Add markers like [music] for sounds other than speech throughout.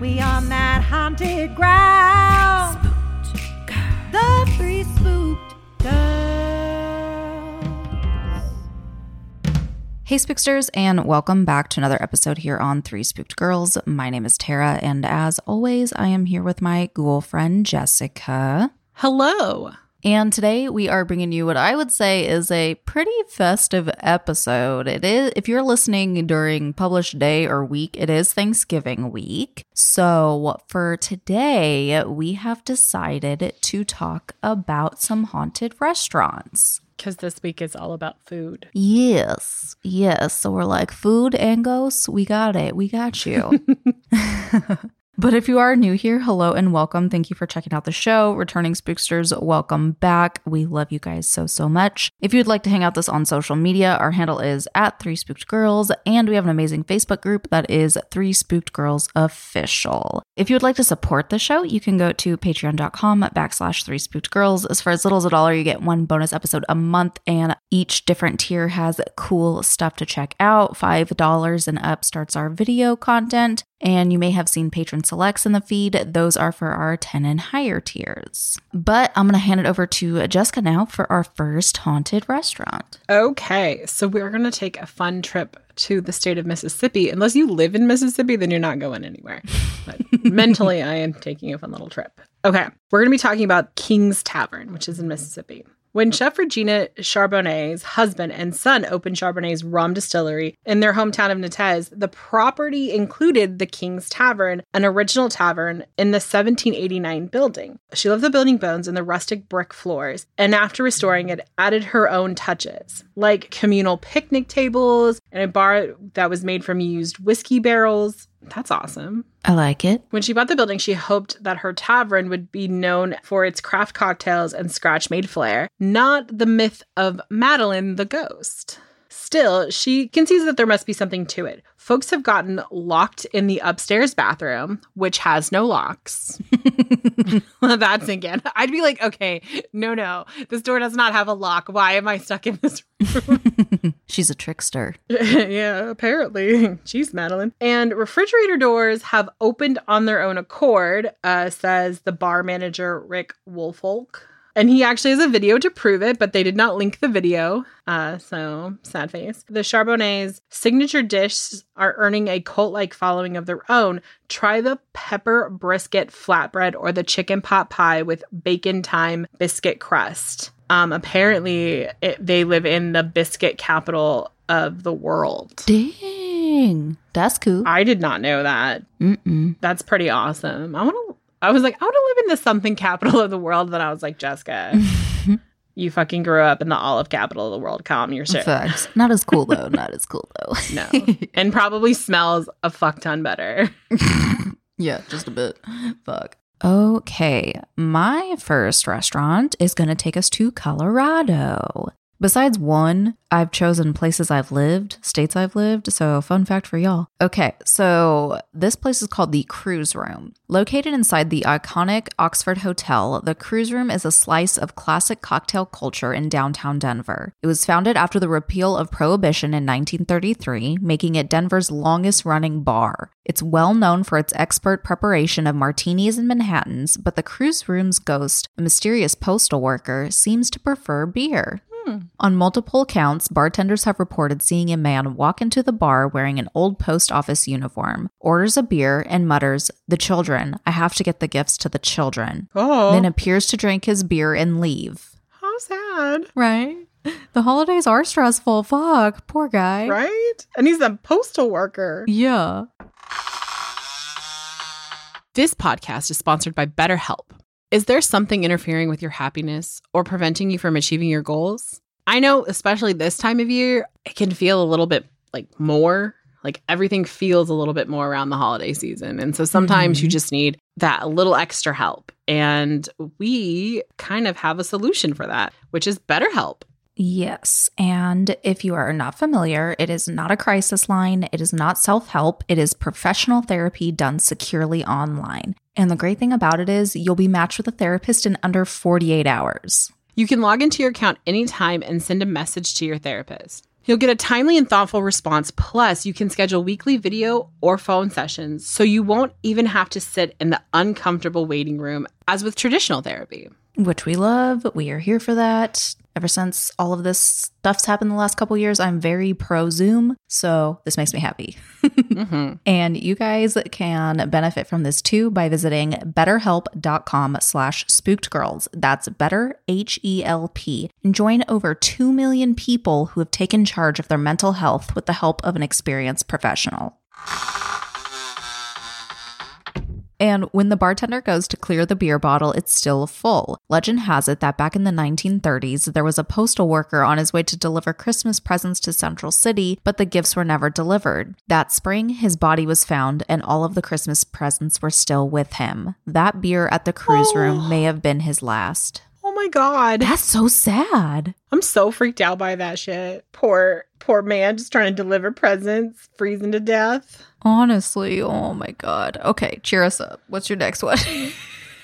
we on that haunted ground. The three spooked girls. Hey, Spooksters, and welcome back to another episode here on Three Spooked Girls. My name is Tara, and as always, I am here with my ghoul friend Jessica. Hello. And today we are bringing you what I would say is a pretty festive episode. It is, if you're listening during published day or week, it is Thanksgiving week. So for today, we have decided to talk about some haunted restaurants. Because this week is all about food. Yes, yes. So we're like, food and ghosts, we got it. We got you. [laughs] [laughs] but if you are new here, hello and welcome. Thank you for checking out the show. Returning Spooksters, welcome back. We love you guys so, so much. If you'd like to hang out with us on social media, our handle is at Three Spooked Girls, and we have an amazing Facebook group that is Three Spooked Girls Official. If you would like to support the show, you can go to patreon.com backslash Three Spooked Girls. As for as little as a dollar, you get one bonus episode a month, and each different tier has cool stuff to check out. $5 and up starts our video content. And you may have seen patron selects in the feed. Those are for our 10 and higher tiers. But I'm going to hand it over to Jessica now for our first haunted restaurant. Okay, so we're going to take a fun trip to the state of Mississippi. Unless you live in Mississippi, then you're not going anywhere. But [laughs] mentally, I am taking a fun little trip. Okay, we're going to be talking about King's Tavern, which is in Mississippi. When Chef Regina Charboneau's husband and son opened Charboneau's rum distillery in their hometown of Natchez, the property included the King's Tavern, an original tavern in the 1789 building. She loved the building bones and the rustic brick floors, and after restoring it, added her own touches, like communal picnic tables and a bar that was made from used whiskey barrels. That's awesome. I like it. When she bought the building, she hoped that her tavern would be known for its craft cocktails and scratch made flair, not the myth of Madeline the ghost. Still, she concedes that there must be something to it. Folks have gotten locked in the upstairs bathroom, which has no locks. [laughs] That's again. I'd be like, okay, no, no, this door does not have a lock. Why am I stuck in this room? [laughs] She's a trickster. [laughs] yeah, apparently. She's Madeline. And refrigerator doors have opened on their own accord, uh, says the bar manager, Rick Wolfolk. And he actually has a video to prove it, but they did not link the video. Uh, so sad face. The Charboneau's signature dishes are earning a cult like following of their own. Try the pepper brisket flatbread or the chicken pot pie with bacon thyme biscuit crust. Um, apparently, it, they live in the biscuit capital of the world. Dang. That's cool. I did not know that. Mm-mm. That's pretty awesome. I want to. I was like, I want to live in the something capital of the world. Then I was like, Jessica, [laughs] you fucking grew up in the olive capital of the world. Calm your shit. Facts. Not as cool though. Not as cool though. [laughs] No, [laughs] and probably smells a fuck ton better. Yeah, just a bit. Fuck. Okay, my first restaurant is going to take us to Colorado. Besides one, I've chosen places I've lived, states I've lived. So, fun fact for y'all. Okay, so this place is called the Cruise Room. Located inside the iconic Oxford Hotel, the Cruise Room is a slice of classic cocktail culture in downtown Denver. It was founded after the repeal of Prohibition in 1933, making it Denver's longest running bar. It's well known for its expert preparation of martinis and Manhattans, but the Cruise Room's ghost, a mysterious postal worker, seems to prefer beer. On multiple accounts, bartenders have reported seeing a man walk into the bar wearing an old post office uniform, orders a beer, and mutters, The children, I have to get the gifts to the children. Oh, Then appears to drink his beer and leave. how sad, Right? The holidays are stressful. Fuck. Poor guy. right? And he's a postal worker. Yeah. This podcast is sponsored by BetterHelp. Is there something interfering with your happiness or preventing you from achieving your goals? I know, especially this time of year, it can feel a little bit like more, like everything feels a little bit more around the holiday season. And so sometimes you mm-hmm. just need that little extra help. And we kind of have a solution for that, which is BetterHelp. Yes. And if you are not familiar, it is not a crisis line. It is not self help. It is professional therapy done securely online. And the great thing about it is you'll be matched with a therapist in under 48 hours. You can log into your account anytime and send a message to your therapist. You'll get a timely and thoughtful response. Plus, you can schedule weekly video or phone sessions so you won't even have to sit in the uncomfortable waiting room as with traditional therapy. which we love. We are here for that. Ever since all of this stuff's happened the last couple years, I'm very pro Zoom. So this makes me happy. [laughs] Mm-hmm. And you guys can benefit from this too by visiting betterhelp.com slash spooked girls. That's better H E L P. And join over 2 million people who have taken charge of their mental health with the help of an experienced professional. And when the bartender goes to clear the beer bottle, it's still full. Legend has it that back in the 1930s, there was a postal worker on his way to deliver Christmas presents to Central City, but the gifts were never delivered. That spring, his body was found, and all of the Christmas presents were still with him. That beer at the cruise room oh. may have been his last. Oh my God. That's so sad. I'm so freaked out by that shit. Poor, poor man just trying to deliver presents, freezing to death. Honestly, oh my God. Okay, cheer us up. What's your next one?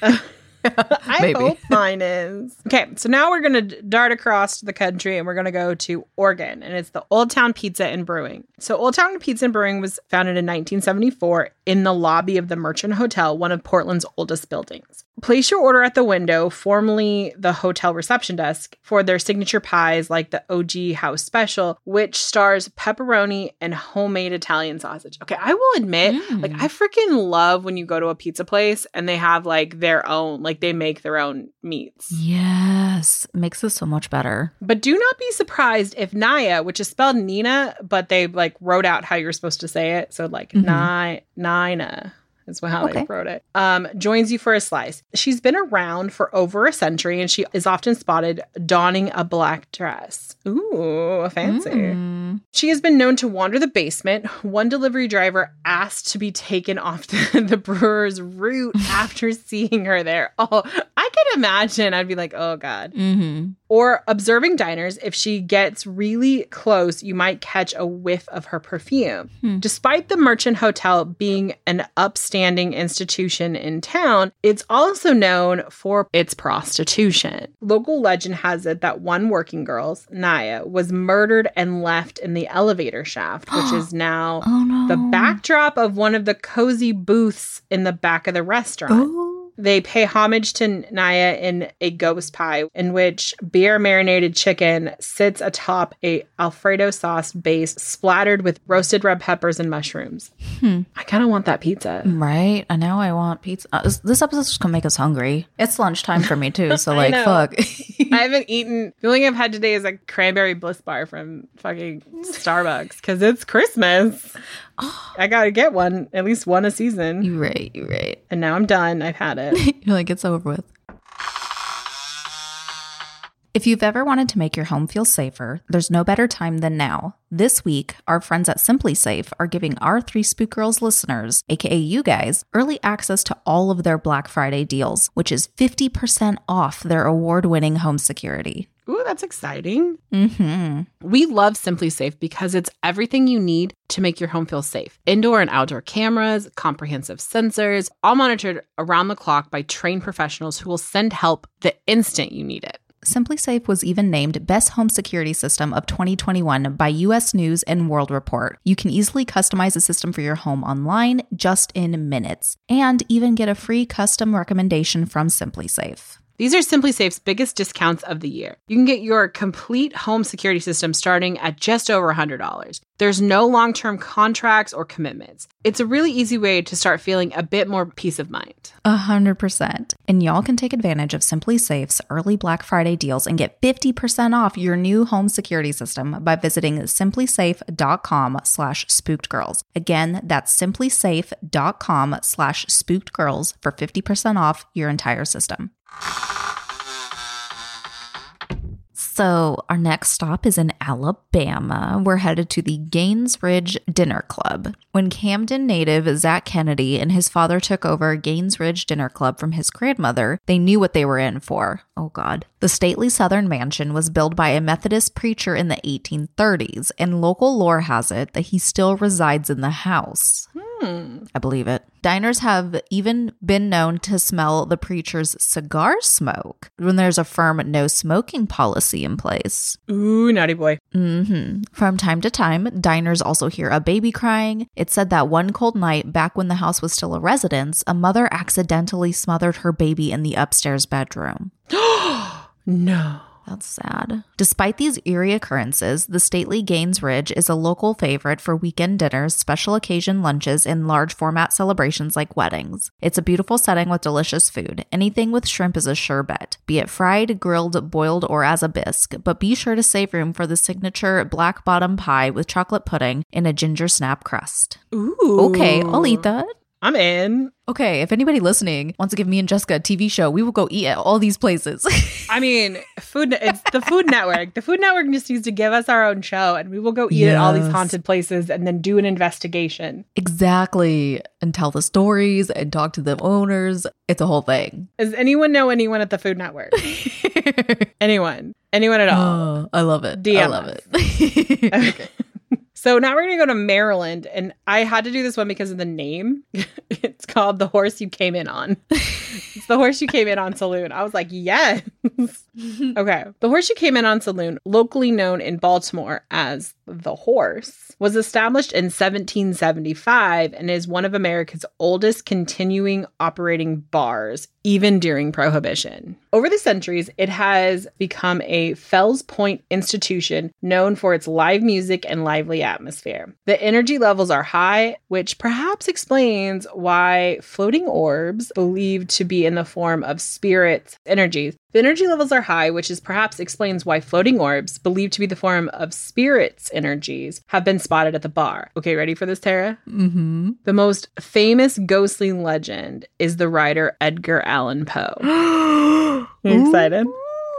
[laughs] [laughs] I hope mine is. Okay, so now we're going to dart across the country and we're going to go to Oregon, and it's the Old Town Pizza and Brewing. So, Old Town Pizza and Brewing was founded in 1974 in the lobby of the Merchant Hotel, one of Portland's oldest buildings. Place your order at the window, formerly the hotel reception desk, for their signature pies like the OG House Special, which stars pepperoni and homemade Italian sausage. Okay, I will admit, Mm. like, I freaking love when you go to a pizza place and they have like their own, like, they make their own meats. yes, makes this so much better. But do not be surprised if Naya, which is spelled Nina, but they like wrote out how you're supposed to say it. So like Mhm. Ni Nina is how Okay. they wrote it. Um, joins you for a slice. She's been around for over a century and she is often spotted donning a black dress. Ooh, fancy. Mm. She has been known to wander the basement. One delivery driver asked to be taken off the, [laughs] the brewer's route [laughs] after seeing her there. Oh, I can imagine. I'd be like, oh God. Mm-hmm. Or observing diners, if she gets really close, you might catch a whiff of her perfume. Hmm. Despite the Merchant Hotel being an upstanding institution in town, it's also known for its prostitution. Local legend has it that one working girl, Naya, was murdered and left in the elevator shaft, which [gasps] is now Oh no. the backdrop of one of the cozy booths in the back of the restaurant. Oh. They pay homage to Naya in a ghost pie, in which beer marinated chicken sits atop a Alfredo sauce base splattered with roasted red peppers and mushrooms. Hmm. I kind of want that pizza. Right. And now I want pizza. Uh, this- this episode's just gonna make us hungry. It's lunchtime for me too. So [laughs] like, fuck. [laughs] I haven't eaten. The only thing I've had today is a cranberry bliss bar from fucking Starbucks because it's Christmas. [gasps] I gotta get one, at least one a season. You're right. You're right. And now I'm done. I've had it. [laughs] You're like, it's over with. If you've ever wanted to make your home feel safer, there's no better time than now. This week, our friends at SimpliSafe are giving our three Spook Girls listeners, aka you guys, early access to all of their Black Friday deals, which is 50% off their award winning home security. Ooh, that's exciting. Mm-hmm. We love SimpliSafe because it's everything you need to make your home feel safe. Indoor and outdoor cameras, comprehensive sensors, all monitored around the clock by trained professionals who will send help the instant you need it. SimpliSafe was even named Best Home Security System of 2021 by US News and World Report. You can easily customize a system for your home online just in minutes and even get a free custom recommendation from SimpliSafe. These are SimpliSafe's biggest discounts of the year. You can get your complete home security system starting at just over $100. There's no long term contracts or commitments. It's a really easy way to start feeling a bit more peace of mind. A hundred percent. And y'all can take advantage of SimpliSafe's early Black Friday deals and get 50% off your new home security system by visiting simplisafe.com slash spookedgirls. Again, that's simplisafe.com slash spookedgirls for 50% off your entire system. So, our next stop is in Alabama. We're headed to the Gaines Ridge Dinner Club. When Camden native Zach Kennedy and his father took over Gaines Ridge Dinner Club from his grandmother, they knew what they were in for. Oh, God. The stately southern mansion was built by a Methodist preacher in the 1830s, and local lore has it that he still resides in the house. Hmm. I believe it. Diners have even been known to smell the preacher's cigar smoke when there's a firm no smoking policy in place. Ooh, naughty boy. hmm From time to time, diners also hear a baby crying. It's said that one cold night, back when the house was still a residence, a mother accidentally smothered her baby in the upstairs bedroom. [gasps] No. That's sad. Despite these eerie occurrences, the stately Gaines Ridge is a local favorite for weekend dinners, special occasion lunches, and large format celebrations like weddings. It's a beautiful setting with delicious food. Anything with shrimp is a sure bet, be it fried, grilled, boiled, or as a bisque. But be sure to save room for the signature black bottom pie with chocolate pudding and a ginger snap crust. Ooh. Okay, I'll eat that. I'm in. Okay, if anybody listening wants to give me and Jessica a TV show, we will go eat at all these places. [laughs] I mean, food. It's the Food Network. The Food Network just needs to give us our own show, and we will go eat at all these haunted places, and then do an investigation. Exactly. And tell the stories and talk to the owners. It's a whole thing. Does anyone know anyone at the Food Network? [laughs] anyone? Anyone at all? Oh, I love it. DM I love us. it. [laughs] Okay. So now we're going to go to Maryland, and I had to do this one because of the name. [laughs] it's called The Horse You Came In On. it's The Horse You Came In On Saloon. I was like, yes. [laughs] okay. The Horse You Came In On Saloon, locally known in Baltimore as The Horse, was established in 1775 and is one of America's oldest continuing operating bars, even during Prohibition. Over the centuries, it has become a Fells Point institution known for its live music and lively atmosphere. The energy levels are high, which perhaps explains why floating orbs, believed to be in the form of spirits, energies, the energy levels are high, which is perhaps explains why floating orbs, believed to be the form of spirits' energies, have been spotted at the bar. Okay, ready for this, Tara? mm-hmm. The most famous ghostly legend is the writer Edgar Allan Poe. [gasps] You excited?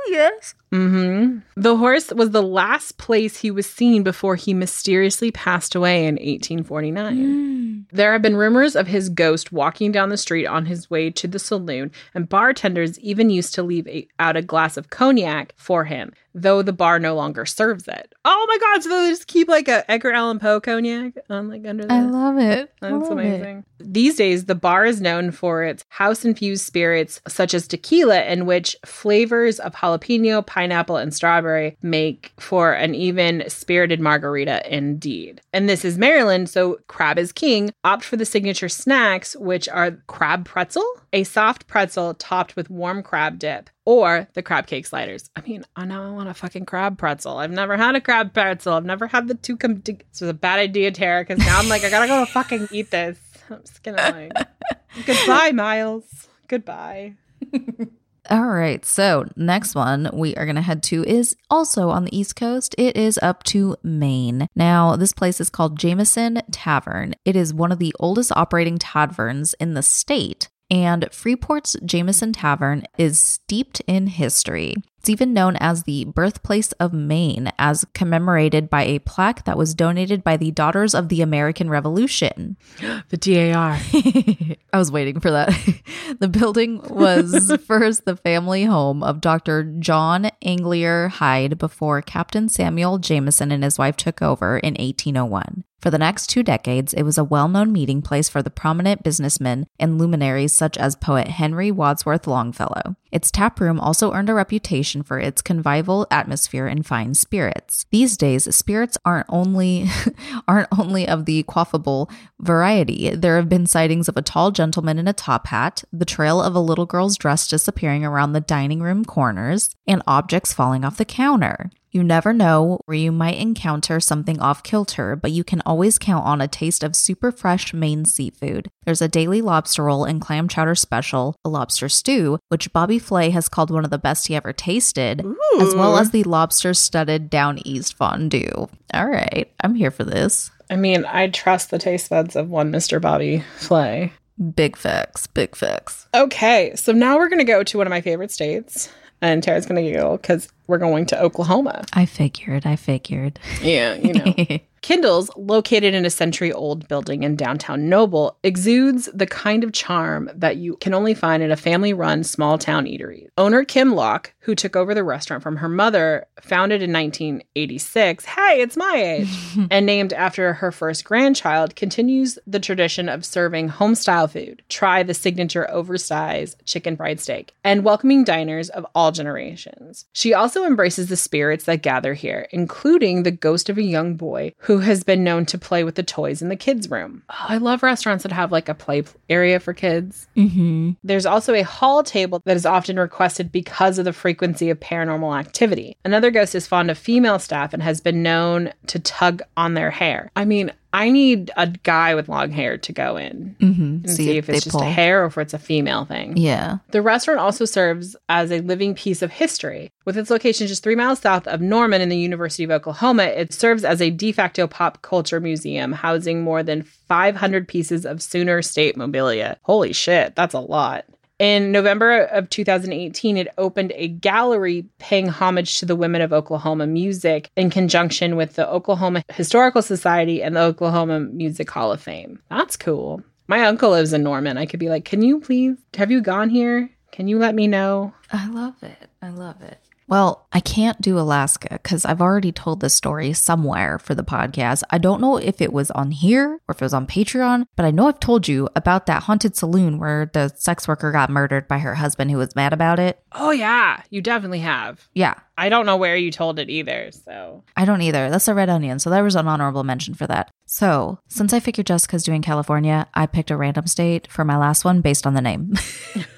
yes. Mm-hmm. The horse was the last place he was seen before he mysteriously passed away in 1849. There have been rumors of his ghost walking down the street on his way to the saloon, and bartenders even used to leave a, out a glass of cognac for him, though the bar no longer serves it. Oh my god! So they just keep like a Edgar Allan Poe cognac on like under the. I love it. That's love it. amazing. These days, the bar is known for its house infused spirits, such as tequila, in which flavors of jalapeno, pineapple, and strawberry make for an even spirited margarita indeed. And this is Maryland, so crab is king. Opt for the signature snacks, which are crab pretzel, a soft pretzel topped with warm crab dip. Or the crab cake sliders. I mean, I know I want a fucking crab pretzel. I've never had a crab pretzel. I've never had the two come. To- this was a bad idea, Tara, because now I'm like, I gotta go [laughs] fucking eat this. I'm just gonna like, [laughs] goodbye, Miles. Goodbye. [laughs] All right. So, next one we are going to head to is also on the East Coast. It is up to Maine. Now, this place is called Jameson Tavern. It is one of the oldest operating taverns in the state. And Freeport's Jameson Tavern is steeped in history. It's even known as the birthplace of Maine, as commemorated by a plaque that was donated by the Daughters of the American Revolution. [gasps] The DAR. [laughs] I was waiting for that. [laughs] the building was [laughs] first the family home of Dr. John Angier Hyde before Captain Samuel Jameson and his wife took over in 1801. For the next two decades, it was a well known meeting place for the prominent businessmen and luminaries such as poet Henry Wadsworth Longfellow. Its tap room also earned a reputation for its convivial atmosphere and fine spirits. These days, spirits aren't only [laughs] aren't only of the quaffable variety. There have been sightings of a tall gentleman in a top hat, the trail of a little girl's dress disappearing around the dining room corners, and objects falling off the counter. You never know where you might encounter something off kilter, but you can always count on a taste of super fresh Maine seafood. There's a daily lobster roll and clam chowder special, a lobster stew, which Bobby Flay has called one of the best he ever tasted, as well as the lobster studded down east fondue. All right, I'm here for this. I mean, I trust the taste buds of one Mr. Bobby Flay. Big facts, big facts. Okay, so now we're going to go to one of my favorite states. And Tara's going to giggle because we're going to Oklahoma. I figured, I figured. Yeah, you know. [laughs] Kendall's, located in a century old building in downtown Noble, exudes the kind of charm that you can only find in a family run small town eatery. Owner Kim Locke, who took over the restaurant from her mother, founded in 1986, hey, it's my age, [laughs] and named after her first grandchild, continues the tradition of serving home style food. Try the signature oversized chicken fried steak and welcoming diners of all generations. She also embraces the spirits that gather here, including the ghost of a young boy who has been known to play with the toys in the kids' room. Oh, I love restaurants that have like a play area for kids. Mm-hmm. There's also a hall table that is often requested because of the frequency of paranormal activity. Another ghost is fond of female staff and has been known to tug on their hair. I mean, I need a guy with long hair to go in Mm-hmm. and see, if, it's just a hair or if it's a female thing. Yeah. The restaurant also serves as a living piece of history. With its location just three miles south of Norman in the University of Oklahoma, it serves as a de facto pop culture museum, housing more than 500 pieces of Sooner State mobilia. Holy shit, that's a lot. In November of 2018, it opened a gallery paying homage to the women of Oklahoma music in conjunction with the Oklahoma Historical Society and the Oklahoma Music Hall of Fame. That's cool. My uncle lives in Norman. I could be like, Can you please, have you gone here? Can you let me know? I love it. I love it. Well, I can't do Alaska because I've already told this story somewhere for the podcast. I don't know if it was on here or if it was on Patreon, but I know I've told you about that haunted saloon where the sex worker got murdered by her husband who was mad about it. Oh, yeah, you definitely have. Yeah, I don't know where you told it either. So, I don't either. That's a red onion. So there was an honorable mention for that. So since I figured Jessica's doing California, I picked a random state for my last one based on the name. [laughs]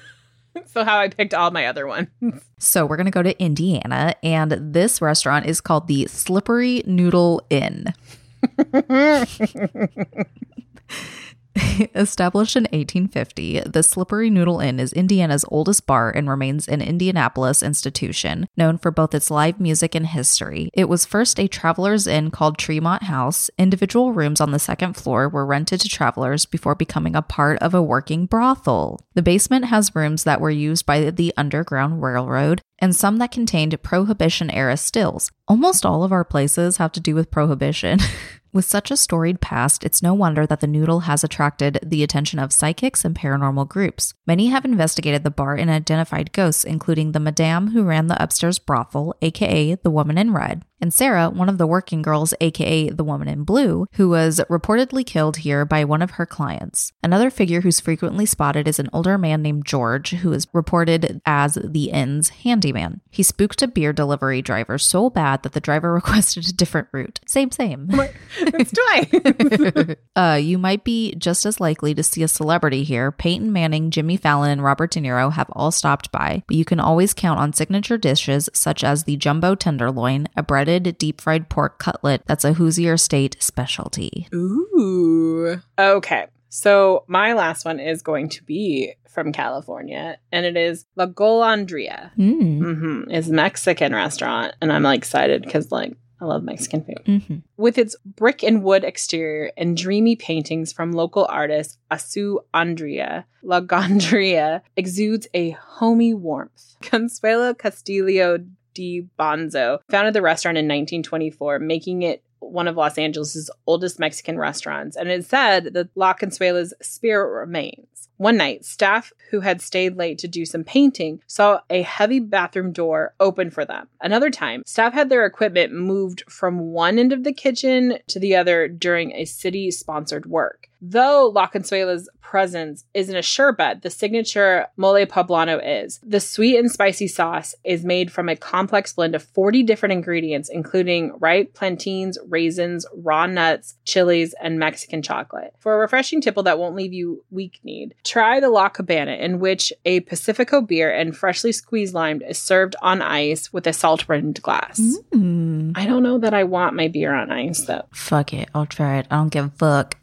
so how I picked all my other ones. [laughs] So we're going to go to Indiana, and this restaurant is called the Slippery Noodle Inn. [laughs] [laughs] Established in 1850, the Slippery Noodle Inn is Indiana's oldest bar and remains an Indianapolis institution, known for both its live music and history. It was first a traveler's inn called Tremont House. Individual rooms on the second floor were rented to travelers before becoming a part of a working brothel. The basement has rooms that were used by the Underground Railroad and some that contained Prohibition era stills. Almost all of our places have to do with Prohibition. [laughs] With such a storied past, it's no wonder that the noodle has attracted the attention of psychics and paranormal groups. Many have investigated the bar and identified ghosts, including the madame who ran the upstairs brothel, aka the woman in red, and Sarah, one of the working girls, aka the woman in blue, who was reportedly killed here by one of her clients. Another figure who's frequently spotted is an older man named George, who is reported as the inn's handyman. He spooked a beer delivery driver so bad that the driver [laughs] requested a different route. Same, same. it's twice. [laughs] Uh, you might be just as likely to see a celebrity here. Peyton Manning, Jimmy Fallon, and Robert De Niro have all stopped by, but you can always count on signature dishes such as the jumbo tenderloin, a breaded deep fried pork cutlet that's a Hoosier State specialty. Ooh. Okay. So my last one is going to be from California, and it is La Golondrina. Mm. Mm-hmm. It's Mexican restaurant, and I'm like excited because like I love Mexican food. hmm With its brick and wood exterior and dreamy paintings from local artist Asu Andrea, La Golondrina exudes a homey warmth. [laughs] Consuelo Castillo de Bonzo founded the restaurant in 1924, making it one of Los Angeles' oldest Mexican restaurants, and it said that La Consuela's spirit remains. One night, staff who had stayed late to do some painting saw a heavy bathroom door open for them. Another time, staff had their equipment moved from one end of the kitchen to the other during a city sponsored work. Though La Consuela's presence isn't a sure bet, the signature mole poblano is. The sweet and spicy sauce is made from a complex blend of 40 different ingredients, including ripe plantains, raisins, raw nuts, chilies, and Mexican chocolate. For a refreshing tipple that won't leave you weak kneed, try the La Cabana, in which a Pacifico beer and freshly squeezed lime is served on ice with a salt rimmed glass. Mm. I don't know that I want my beer on ice though. Fuck it. I'll try it. I don't give a fuck.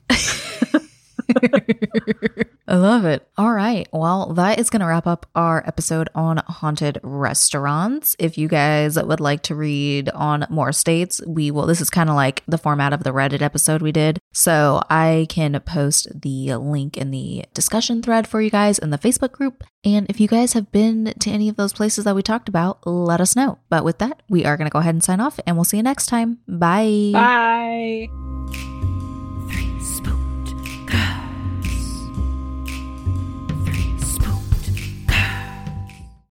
[laughs] I love it. All right. Well, that is going to wrap up our episode on haunted restaurants. If you guys would like to read on more states, we will. This is kind of like the format of the Reddit episode we did. So I can post the link in the discussion thread for you guys in the Facebook group. And if you guys have been to any of those places that we talked about, let us know. But with that, we are going to go ahead and sign off and we'll see you next time. Bye. Bye.